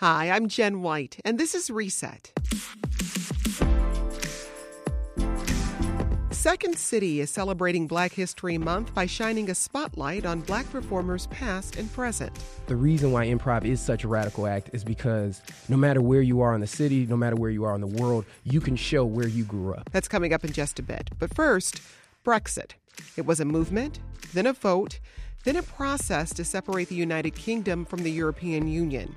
Hi, I'm Jen White, and this is Reset. Second City is celebrating Black History Month by shining a spotlight on black performers past and present. The reason why improv is such a radical act is because no matter where you are in the city, no matter where you are in the world, you can show where you grew up. That's coming up in just a bit. But first, Brexit. It was a movement, then a vote, then a process to separate the United Kingdom from the European Union.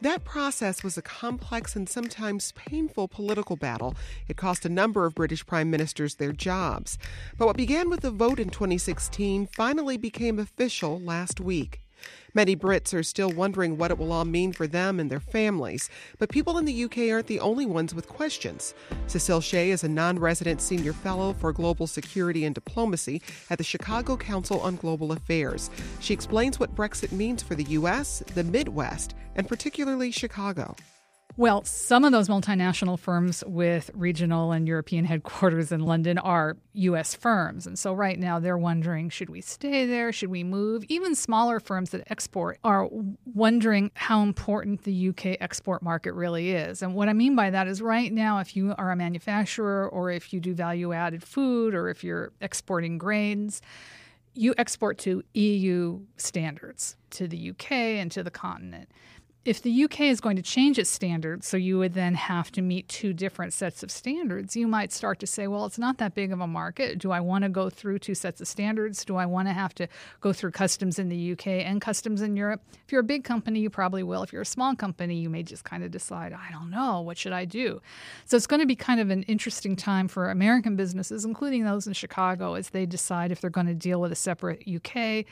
That process was a complex and sometimes painful political battle. It cost a number of British prime ministers their jobs. But what began with a vote in 2016 finally became official last week. Many Brits are still wondering what it will all mean for them and their families, but people in the UK aren't the only ones with questions. Cecile Shea is a non resident senior fellow for global security and diplomacy at the Chicago Council on Global Affairs. She explains what Brexit means for the US, the Midwest, and particularly Chicago. Well, some of those multinational firms with regional and European headquarters in London are U.S. firms. And so right now they're wondering should we stay there? Should we move? Even smaller firms that export are wondering how important the UK export market really is. And what I mean by that is right now, if you are a manufacturer or if you do value added food or if you're exporting grains, you export to EU standards, to the UK and to the continent if the UK is going to change its standards, so you would then have to meet two different sets of standards, you might start to say, well, it's not that big of a market. Do I want to go through two sets of standards? Do I want to have to go through customs in the UK and customs in Europe? If you're a big company, you probably will. If you're a small company, you may just kind of decide, I don't know, what should I do? So it's going to be kind of an interesting time for American businesses, including those in Chicago, as they decide if they're going to deal with a separate UK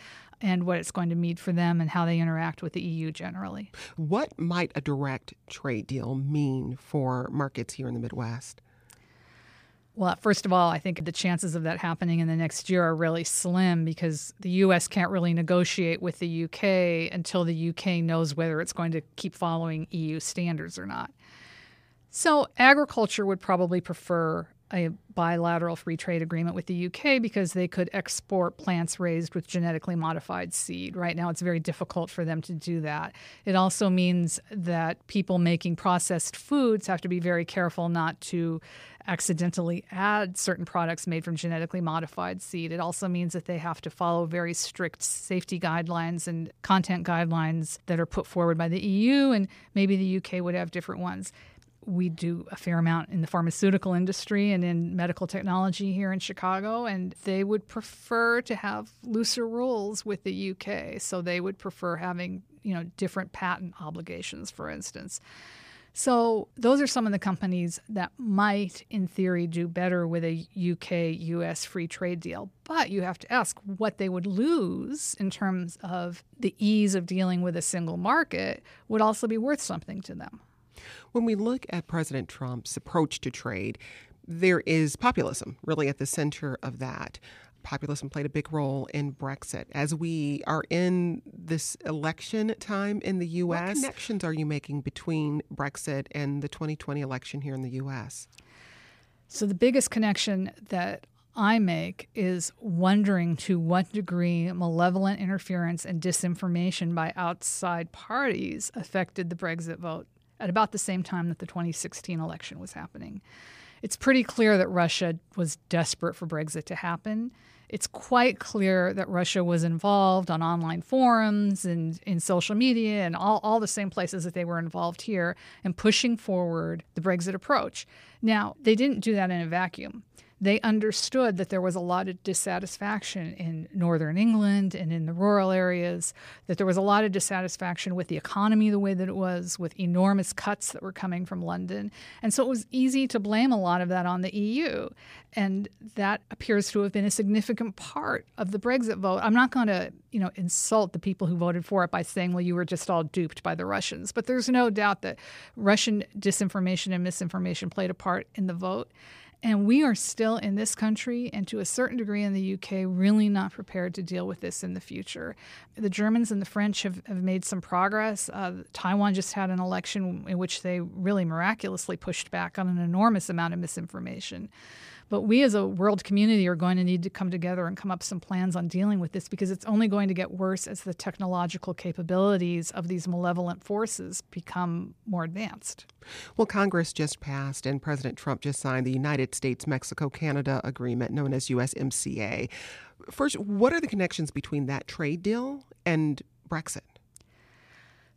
and what it's going to mean for them and how they interact with the EU generally. What might a direct trade deal mean for markets here in the Midwest? Well, first of all, I think the chances of that happening in the next year are really slim because the U.S. can't really negotiate with the U.K. until the U.K. knows whether it's going to keep following EU standards or not. So, agriculture would probably prefer a bilateral free trade agreement with the UK because they could export plants raised with genetically modified seed. Right now, it's very difficult for them to do that. It also means that people making processed foods have to be very careful not to accidentally add certain products made from genetically modified seed. It also means that they have to follow very strict safety guidelines and content guidelines that are put forward by the EU, and maybe the UK would have different ones we do a fair amount in the pharmaceutical industry and in medical technology here in Chicago, and they would prefer to have looser rules with the UK. So they would prefer having, you know, different patent obligations, for instance. So those are some of the companies that might, in theory, do better with a UK US free trade deal. But you have to ask what they would lose in terms of the ease of dealing with a single market would also be worth something to them. When we look at President Trump's approach to trade, there is populism really at the center of that. Populism played a big role in Brexit. As we are in this election time in the U.S., what connections are you making between Brexit and the 2020 election here in the U.S.? So, the biggest connection that I make is wondering to what degree malevolent interference and disinformation by outside parties affected the Brexit vote at about the same time that the 2016 election was happening. It's pretty clear that Russia was desperate for Brexit to happen. It's quite clear that Russia was involved on online forums and in social media and all, all the same places that they were involved here in pushing forward the Brexit approach. Now, they didn't do that in a vacuum they understood that there was a lot of dissatisfaction in northern England and in the rural areas, that there was a lot of dissatisfaction with the economy the way that it was, with enormous cuts that were coming from London. And so it was easy to blame a lot of that on the EU. And that appears to have been a significant part of the Brexit vote. I'm not going to, you know, insult the people who voted for it by saying, well, you were just all duped by the Russians. But there's no doubt that Russian disinformation and misinformation played a part in the vote. And we are still in this country and to a certain degree in the UK really not prepared to deal with this in the future. The Germans and the French have, have made some progress. Uh, Taiwan just had an election in which they really miraculously pushed back on an enormous amount of misinformation. But we as a world community are going to need to come together and come up some plans on dealing with this because it's only going to get worse as the technological capabilities of these malevolent forces become more advanced. Well, Congress just passed and President Trump just signed the United States Mexico Canada Agreement known as USMCA. First, what are the connections between that trade deal and Brexit?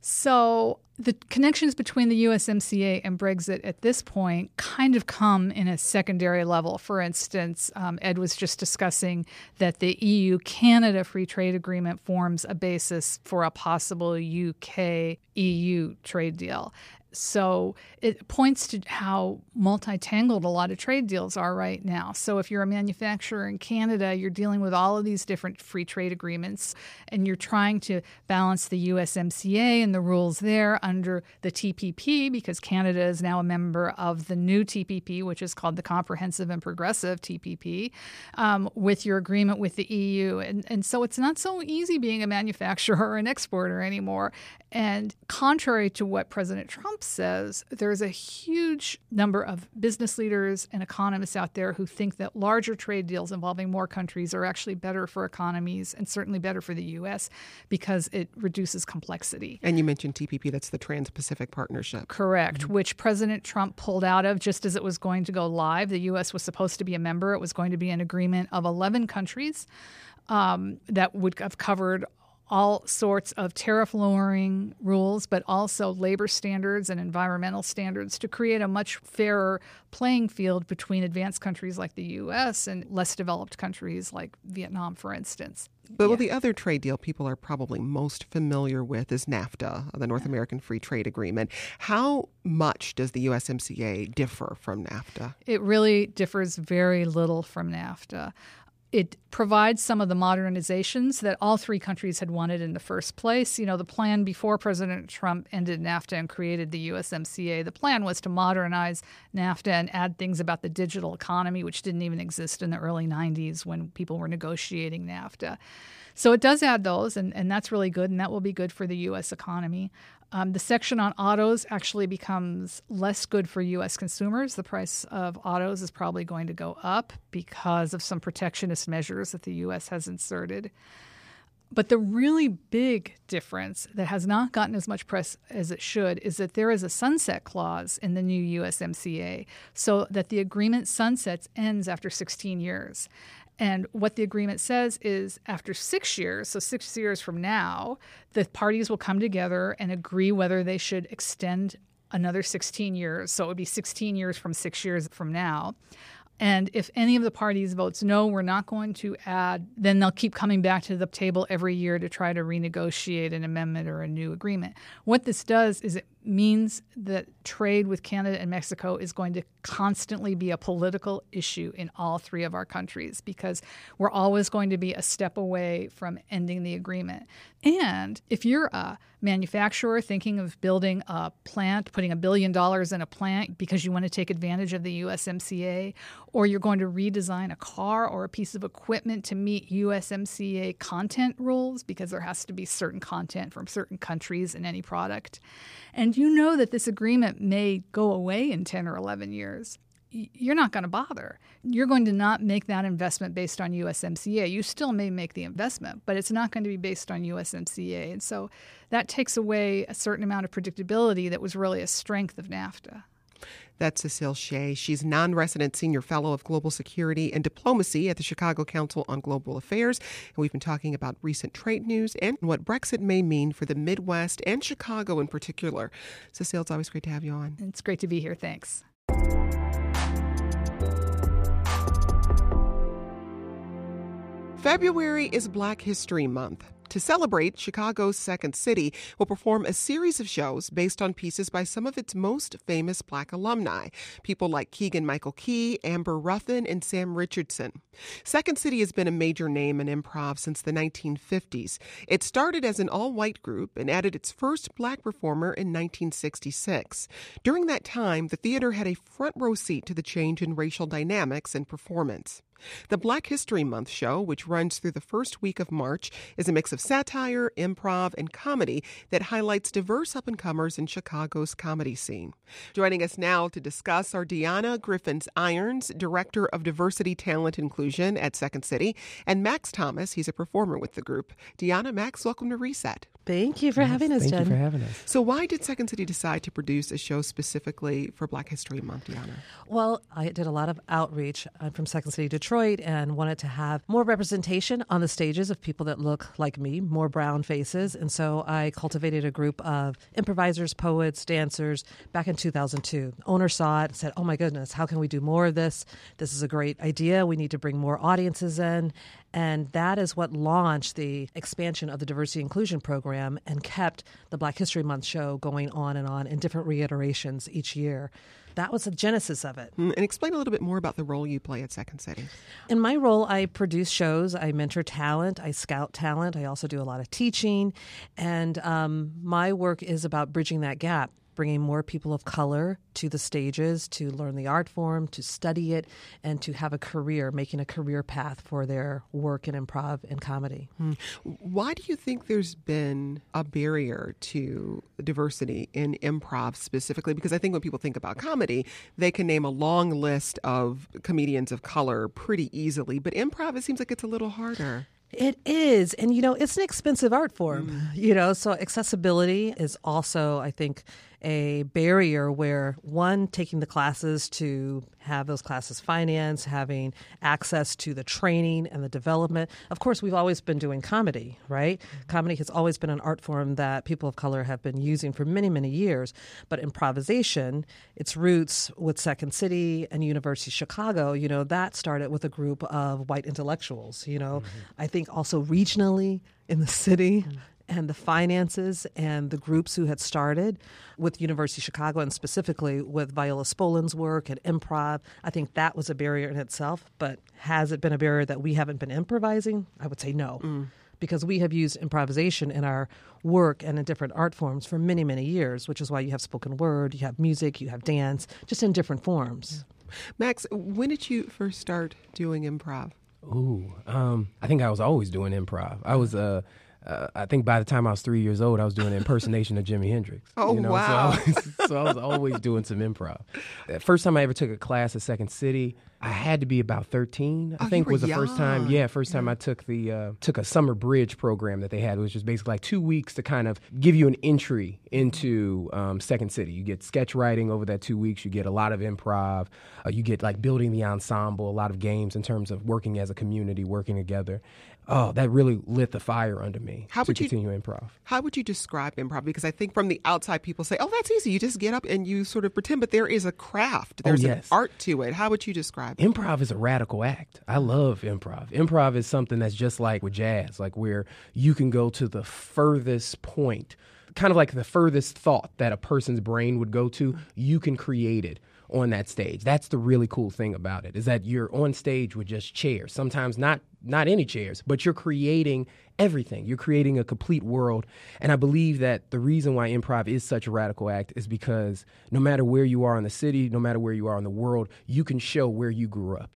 So the connections between the USMCA and Brexit at this point kind of come in a secondary level. For instance, um, Ed was just discussing that the EU Canada Free Trade Agreement forms a basis for a possible UK EU trade deal. So it points to how multi tangled a lot of trade deals are right now. So if you're a manufacturer in Canada, you're dealing with all of these different free trade agreements and you're trying to balance the USMCA and the rules there under the TPP because Canada is now a member of the new TPP, which is called the Comprehensive and Progressive TPP, um, with your agreement with the EU. And, and so it's not so easy being a manufacturer or an exporter anymore. And contrary to what President Trump says, there's a huge number of business leaders and economists out there who think that larger trade deals involving more countries are actually better for economies and certainly better for the U.S. because it reduces complexity. And you mentioned TPP, that's the Trans Pacific Partnership. Correct, mm-hmm. which President Trump pulled out of just as it was going to go live. The U.S. was supposed to be a member, it was going to be an agreement of 11 countries. Um, that would have covered all sorts of tariff lowering rules, but also labor standards and environmental standards to create a much fairer playing field between advanced countries like the US and less developed countries like Vietnam, for instance. But yeah. well, the other trade deal people are probably most familiar with is NAFTA, the North American Free Trade Agreement. How much does the USMCA differ from NAFTA? It really differs very little from NAFTA it provides some of the modernizations that all three countries had wanted in the first place. You know, the plan before President Trump ended NAFTA and created the USMCA, the plan was to modernize NAFTA and add things about the digital economy, which didn't even exist in the early 90s when people were negotiating NAFTA. So it does add those, and, and that's really good, and that will be good for the U.S. economy. Um, the section on autos actually becomes less good for U.S. consumers. The price of autos is probably going to go up because of some protectionist measures that the U.S. has inserted. But the really big difference that has not gotten as much press as it should is that there is a sunset clause in the new USMCA so that the agreement sunsets ends after 16 years. And what the agreement says is after six years, so six years from now, the parties will come together and agree whether they should extend another 16 years. So it would be 16 years from six years from now. And if any of the parties votes no, we're not going to add, then they'll keep coming back to the table every year to try to renegotiate an amendment or a new agreement. What this does is it means that trade with Canada and Mexico is going to constantly be a political issue in all three of our countries because we're always going to be a step away from ending the agreement. And if you're a manufacturer thinking of building a plant, putting a billion dollars in a plant because you want to take advantage of the USMCA, or you're going to redesign a car or a piece of equipment to meet USMCA content rules because there has to be certain content from certain countries in any product, and you know that this agreement may go away in 10 or 11 years, you're not going to bother. You're going to not make that investment based on USMCA. You still may make the investment, but it's not going to be based on USMCA. And so that takes away a certain amount of predictability that was really a strength of NAFTA. That's Cecile Shea. She's non resident senior fellow of global security and diplomacy at the Chicago Council on Global Affairs. And we've been talking about recent trade news and what Brexit may mean for the Midwest and Chicago in particular. Cecile, it's always great to have you on. It's great to be here. Thanks. February is Black History Month. To celebrate, Chicago's Second City will perform a series of shows based on pieces by some of its most famous black alumni, people like Keegan Michael Key, Amber Ruffin, and Sam Richardson. Second City has been a major name in improv since the 1950s. It started as an all white group and added its first black performer in 1966. During that time, the theater had a front row seat to the change in racial dynamics and performance. The Black History Month show, which runs through the first week of March, is a mix of satire, improv, and comedy that highlights diverse up and comers in Chicago's comedy scene. Joining us now to discuss are Deanna Griffins Irons, Director of Diversity Talent Inclusion at Second City, and Max Thomas. He's a performer with the group. Deanna, Max, welcome to Reset. Thank you for yes, having us, thank Jen. you for having us. So, why did Second City decide to produce a show specifically for Black History Month, Deanna? Well, I did a lot of outreach. I'm from Second City, Detroit, and wanted to have more representation on the stages of people that look like me, more brown faces. And so I cultivated a group of improvisers, poets, dancers back in 2002. owner saw it and said, Oh my goodness, how can we do more of this? This is a great idea. We need to bring more audiences in. And that is what launched the expansion of the diversity inclusion program and kept the Black History Month show going on and on in different reiterations each year. That was the genesis of it. Mm, and explain a little bit more about the role you play at Second City. In my role, I produce shows, I mentor talent, I scout talent, I also do a lot of teaching. And um, my work is about bridging that gap bringing more people of color to the stages to learn the art form, to study it, and to have a career, making a career path for their work in improv and comedy. Hmm. Why do you think there's been a barrier to diversity in improv specifically? Because I think when people think about comedy, they can name a long list of comedians of color pretty easily, but improv, it seems like it's a little harder. It is. And, you know, it's an expensive art form, mm. you know, so accessibility is also, I think, a barrier where one taking the classes to have those classes financed having access to the training and the development. Of course we've always been doing comedy right? Comedy has always been an art form that people of color have been using for many many years. But improvisation its roots with second city and university of chicago you know that started with a group of white intellectuals you know? Mm-hmm. i think also regionally in the city mm-hmm and the finances and the groups who had started with University of Chicago and specifically with Viola Spolin's work and improv. I think that was a barrier in itself, but has it been a barrier that we haven't been improvising? I would say no. Mm. Because we have used improvisation in our work and in different art forms for many, many years, which is why you have spoken word, you have music, you have dance, just in different forms. Max, when did you first start doing improv? Ooh, um, I think I was always doing improv. I was uh, uh, I think by the time I was three years old, I was doing an impersonation of Jimi Hendrix. Oh you know? wow! So I, was, so I, was, always doing some improv. The first time I ever took a class at Second City, I had to be about thirteen. I oh, think was the young. first time. Yeah, first time. I took the uh, took a summer bridge program that they had, which was basically like two weeks to kind of give you an entry into um, Second City. You get sketch writing over that two weeks. You get a lot of improv. Uh, you get like building the ensemble, a lot of games in terms of working as a community, working together oh, that really lit the fire under me how to would continue you, improv. How would you describe improv? Because I think from the outside, people say, oh, that's easy. You just get up and you sort of pretend, but there is a craft, oh, there's oh, yes. an art to it. How would you describe it? Improv is a radical act. I love improv. Improv is something that's just like with jazz, like where you can go to the furthest point, kind of like the furthest thought that a person's brain would go to, you can create it on that stage. That's the really cool thing about it is that you're on stage with just chairs. Sometimes not not any chairs, but you're creating everything. You're creating a complete world. And I believe that the reason why improv is such a radical act is because no matter where you are in the city, no matter where you are in the world, you can show where you grew up.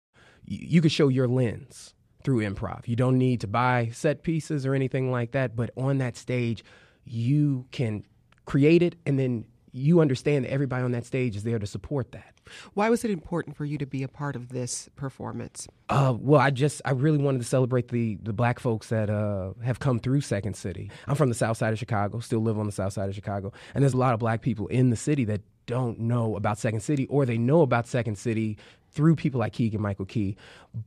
You, you can show your lens through improv. You don't need to buy set pieces or anything like that, but on that stage, you can create it and then you understand that everybody on that stage is there to support that. Why was it important for you to be a part of this performance? Uh, well, I just I really wanted to celebrate the the black folks that uh, have come through Second City. I'm from the South Side of Chicago, still live on the South Side of Chicago, and there's a lot of black people in the city that don't know about Second City, or they know about Second City through people like Keegan Michael Key,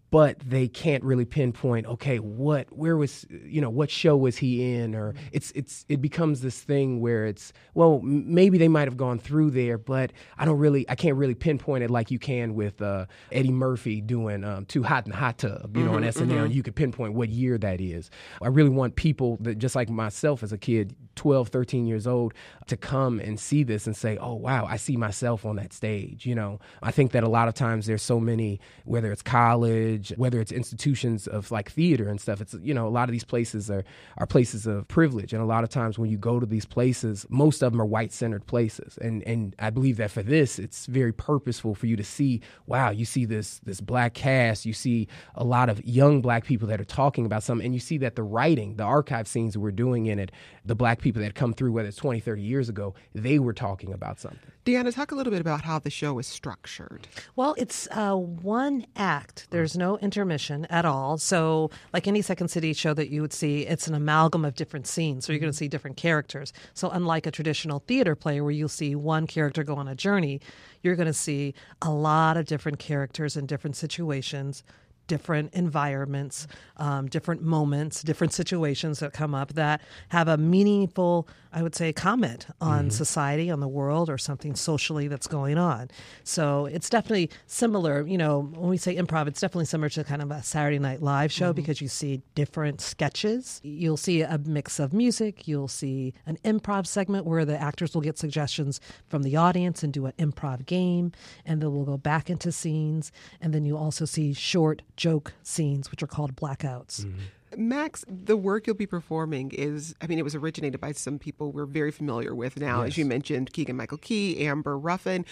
but they can't really pinpoint. Okay, what, where was, you know, what show was he in? Or it's, it's, it becomes this thing where it's, well, maybe they might have gone through there, but I don't really, I can't really pinpoint it like you can with uh, Eddie Murphy doing um, Too Hot in the Hot Tub, you mm-hmm, know, on SNL. Mm-hmm. You could pinpoint what year that is. I really want people that, just like myself as a kid, 12, 13 years old to come and see this and say, oh, wow, I see myself on that stage. You know, I think that a lot of times there's so many, whether it's college, whether it's institutions of like theater and stuff, it's, you know, a lot of these places are, are places of privilege. And a lot of times when you go to these places, most of them are white centered places. And, and I believe that for this, it's very purposeful for you to see, wow, you see this, this black cast, you see a lot of young black people that are talking about something, and you see that the writing, the archive scenes we're doing in it, the black people that come through, whether it's 20, 30 years ago, they were talking about something. Deanna, talk a little bit about how the show is structured. Well, it's uh, one act. There's no intermission at all. So, like any Second City show that you would see, it's an amalgam of different scenes. So, you're going to see different characters. So, unlike a traditional theater play where you'll see one character go on a journey, you're going to see a lot of different characters in different situations different environments, um, different moments, different situations that come up that have a meaningful, I would say, comment on mm-hmm. society, on the world, or something socially that's going on. So it's definitely similar. You know, when we say improv, it's definitely similar to kind of a Saturday Night Live show mm-hmm. because you see different sketches. You'll see a mix of music. You'll see an improv segment where the actors will get suggestions from the audience and do an improv game, and then we'll go back into scenes. And then you also see short joke scenes, which are called blackouts. Mm-hmm. Max, the work you'll be performing is, I mean, it was originated by some people we're very familiar with now, yes. as you mentioned, Keegan Michael Key, Amber Ruffin.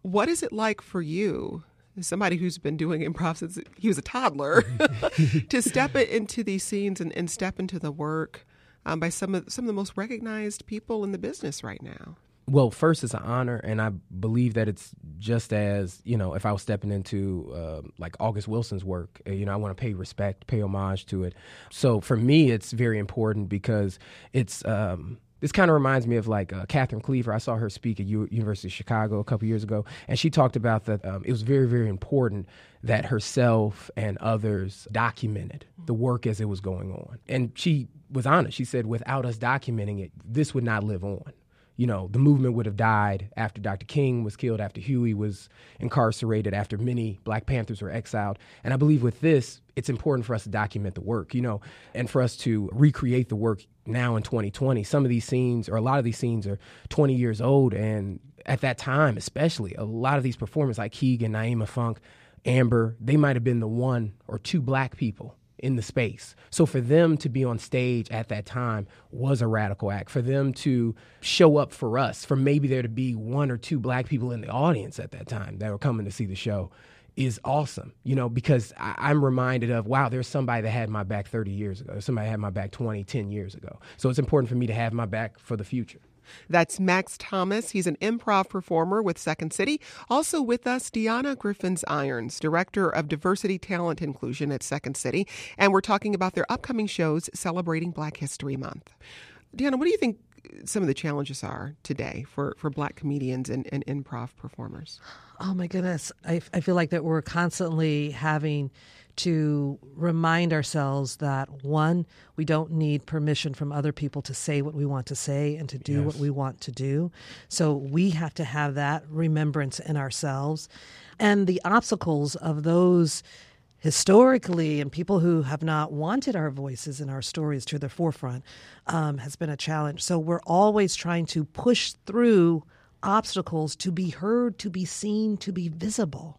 What is it like for you, somebody who's been doing improv since he was a toddler, to step it into these scenes and, and step into the work um, by some of some of the most recognized people in the business right now? Well, first it's an honor, and I believe that it's just as you know, if I was stepping into uh, like August Wilson's work, uh, you know, I want to pay respect, pay homage to it. So for me, it's very important because it's. Um, this kind of reminds me of like uh, Kathleen Cleaver. I saw her speak at U- University of Chicago a couple years ago, and she talked about that um, it was very, very important that herself and others documented the work as it was going on. And she was honest. She said, without us documenting it, this would not live on you know, the movement would have died after Dr. King was killed, after Huey was incarcerated, after many Black Panthers were exiled. And I believe with this, it's important for us to document the work, you know, and for us to recreate the work now in 2020. Some of these scenes, or a lot of these scenes, are 20 years old. And at that time, especially, a lot of these performers like Keegan, Nyima Funk, Amber, they might have been the one or two black people in the space. So for them to be on stage at that time was a radical act. For them to show up for us, for maybe there to be one or two black people in the audience at that time that were coming to see the show is awesome, you know, because I, am reminded of, wow, there's somebody that had my back 30 years ago. Somebody had my back 20, 10 years ago. So it's important for me to have my back for the future. That's Max Thomas. He's an improv performer with Second City. Also with us, Deanna Griffins Irons, Director of Diversity, Talent, Inclusion at Second City. And we're talking about their upcoming shows celebrating Black History Month. Deanna, what do you think some of the challenges are today for, for black comedians and, and improv performers? Oh my goodness. I, I feel like that we're constantly having to remind ourselves that one, we don't need permission from other people to say what we want to say and to do yes. what we want to do. So we have to have that remembrance in ourselves. And the obstacles of those historically and people who have not wanted our voices and our stories to the forefront um, has been a challenge. So we're always trying to push through obstacles to be heard, to be seen, to be visible.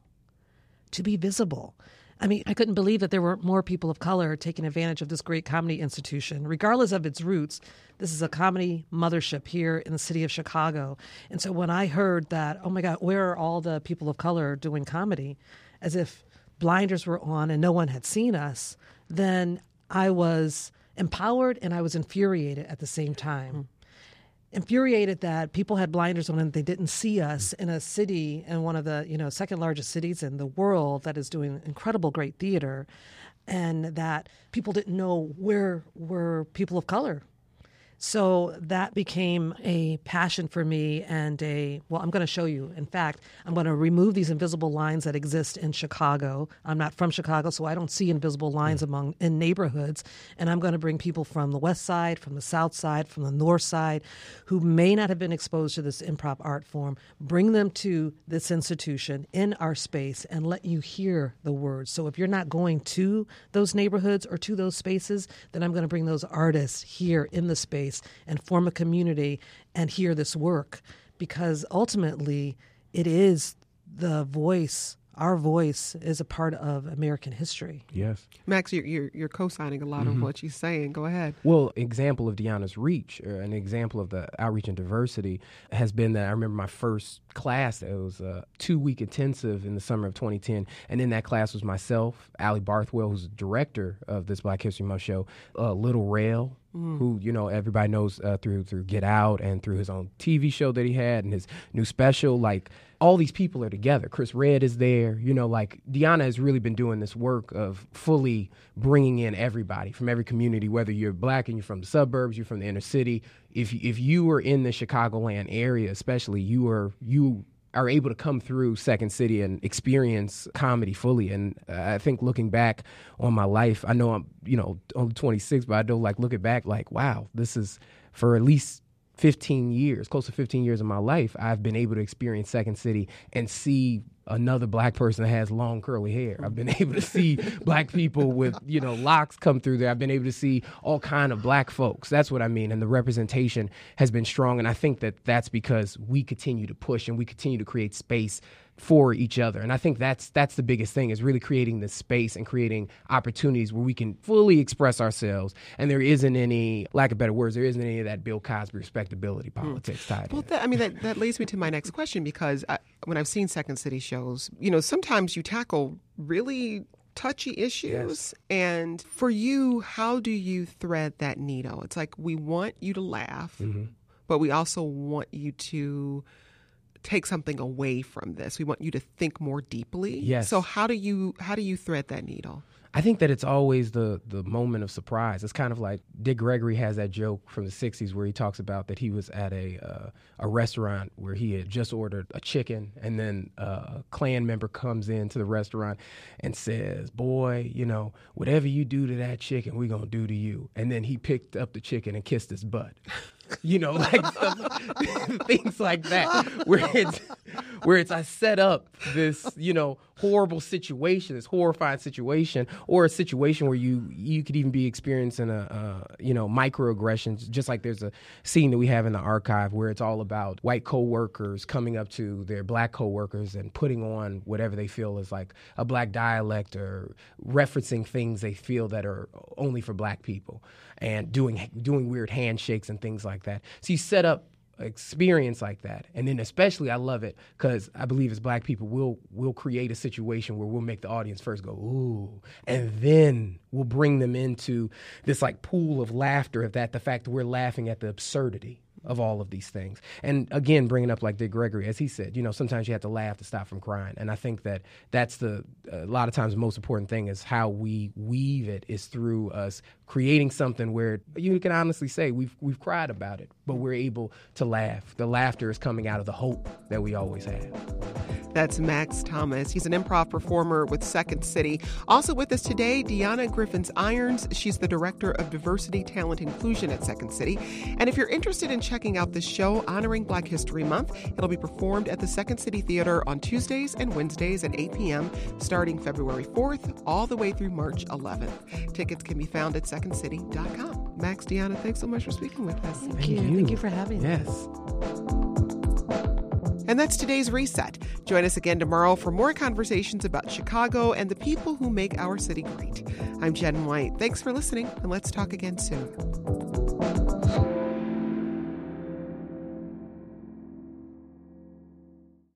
To be visible. I mean, I couldn't believe that there were more people of color taking advantage of this great comedy institution, regardless of its roots. This is a comedy mothership here in the city of Chicago. And so when I heard that, oh my God, where are all the people of color doing comedy? As if blinders were on and no one had seen us, then I was empowered and I was infuriated at the same time. Mm infuriated that people had blinders on and they didn't see us in a city in one of the you know second largest cities in the world that is doing incredible great theater and that people didn't know where were people of color so that became a passion for me and a, well, I'm going to show you. In fact, I'm going to remove these invisible lines that exist in Chicago. I'm not from Chicago, so I don't see invisible lines mm. among in neighborhoods. And I'm going to bring people from the west side, from the south side, from the north side who may not have been exposed to this improv art form, bring them to this institution in our space and let you hear the words. So if you're not going to those neighborhoods or to those spaces, then I'm going to bring those artists here in the space space and form a community and hear this work because ultimately it is the voice our voice is a part of American history. Yes. Max, you're, you're, you're co signing a lot Mm-hmm. of what she's saying. Go ahead. Well, example of Deanna's reach, or an example of the outreach and diversity, has been that I remember my first class. It was a two week intensive in the summer of 2010, and in that class was myself, Ali Barthwell, who's the director of this Black History Month show, uh, Little Rail. Who you know everybody knows uh, through through Get Out and through his own TV show that he had and his new special. Like all these people are together. Chris Redd is there. You know, like Deanna has really been doing this work of fully bringing in everybody from every community, whether you're black and you're from the suburbs, you're from the inner city. If if you were in the Chicagoland area, especially, you are you are able to come through Second City and experience comedy fully. And uh, I think looking back on my life, I know I'm you know only 26, but I do like looking back like wow, this is for at least 15 years, close to 15 years of my life, I've been able to experience Second City and see another black person that has long curly hair. I've been able to see black people with, you know, locks come through there. I've been able to see all kind of black folks. That's what I mean. And the representation has been strong. And I think that that's because we continue to push and we continue to create space for each other. And I think that's that's the biggest thing is really creating this space and creating opportunities where we can fully express ourselves. And there isn't any, lack of better words, there isn't any of that Bill Cosby respectability politics tied Well, that, I mean, that, that leads me to my next question because I, when I've seen Second City shows, you know, sometimes you tackle really touchy issues. And for you, how do you thread that needle? It's like we want you to laugh, Mm-hmm. but we also want you to take something away from this. We want you to think more deeply. Yes. So how do you how do you thread that needle? I think that it's always the the moment of surprise. It's kind of like Dick Gregory has that joke from the '60s where he talks about that he was at a uh, a restaurant where he had just ordered a chicken, and then uh, a Klan member comes into the restaurant and says, "Boy, you know, whatever you do to that chicken, we're gonna do to you." And then he picked up the chicken and kissed his butt. You know, like things like that, where it's where it's I set up this, you know, horrible situation, this horrifying situation, or a situation where you you could even be experiencing a, uh, you know, microaggressions. Just like there's a scene that we have in the archive where it's all about white coworkers coming up to their black coworkers and putting on whatever they feel is like a black dialect or referencing things they feel that are only for black people and doing doing weird handshakes and things like that. So you set up experience like that. And then especially i love it because i believe as black people we'll we'll create a situation where we'll make the audience first go ooh and then we'll bring them into this like pool of laughter of that the fact that we're laughing at the absurdity of all of these things. And again bringing up like dick gregory as he said you know sometimes you have to laugh to stop from crying. And i think that that's the a lot of times the most important thing is how we weave it is through us creating something where you can honestly say we've we've cried about it but we're able to laugh the laughter is coming out of the hope that we always have That's Max Thomas. He's an improv performer with Second City. Also with us today, Deanna Griffins Irons. She's the Director of Diversity, Talent, Inclusion at Second City. And if you're interested in checking out this show honoring Black History Month, it'll be performed at the Second City Theater on Tuesdays and Wednesdays at 8 p.m., starting February 4th all the way through March 11th. Tickets can be found at secondcity.com. Max, Deanna, thanks so much for speaking with us. Thank you. Thank you for having us. yes And that's today's reset. Join us again tomorrow for more conversations about Chicago and the people who make our city great. I'm Jen White. Thanks for listening, and let's talk again soon.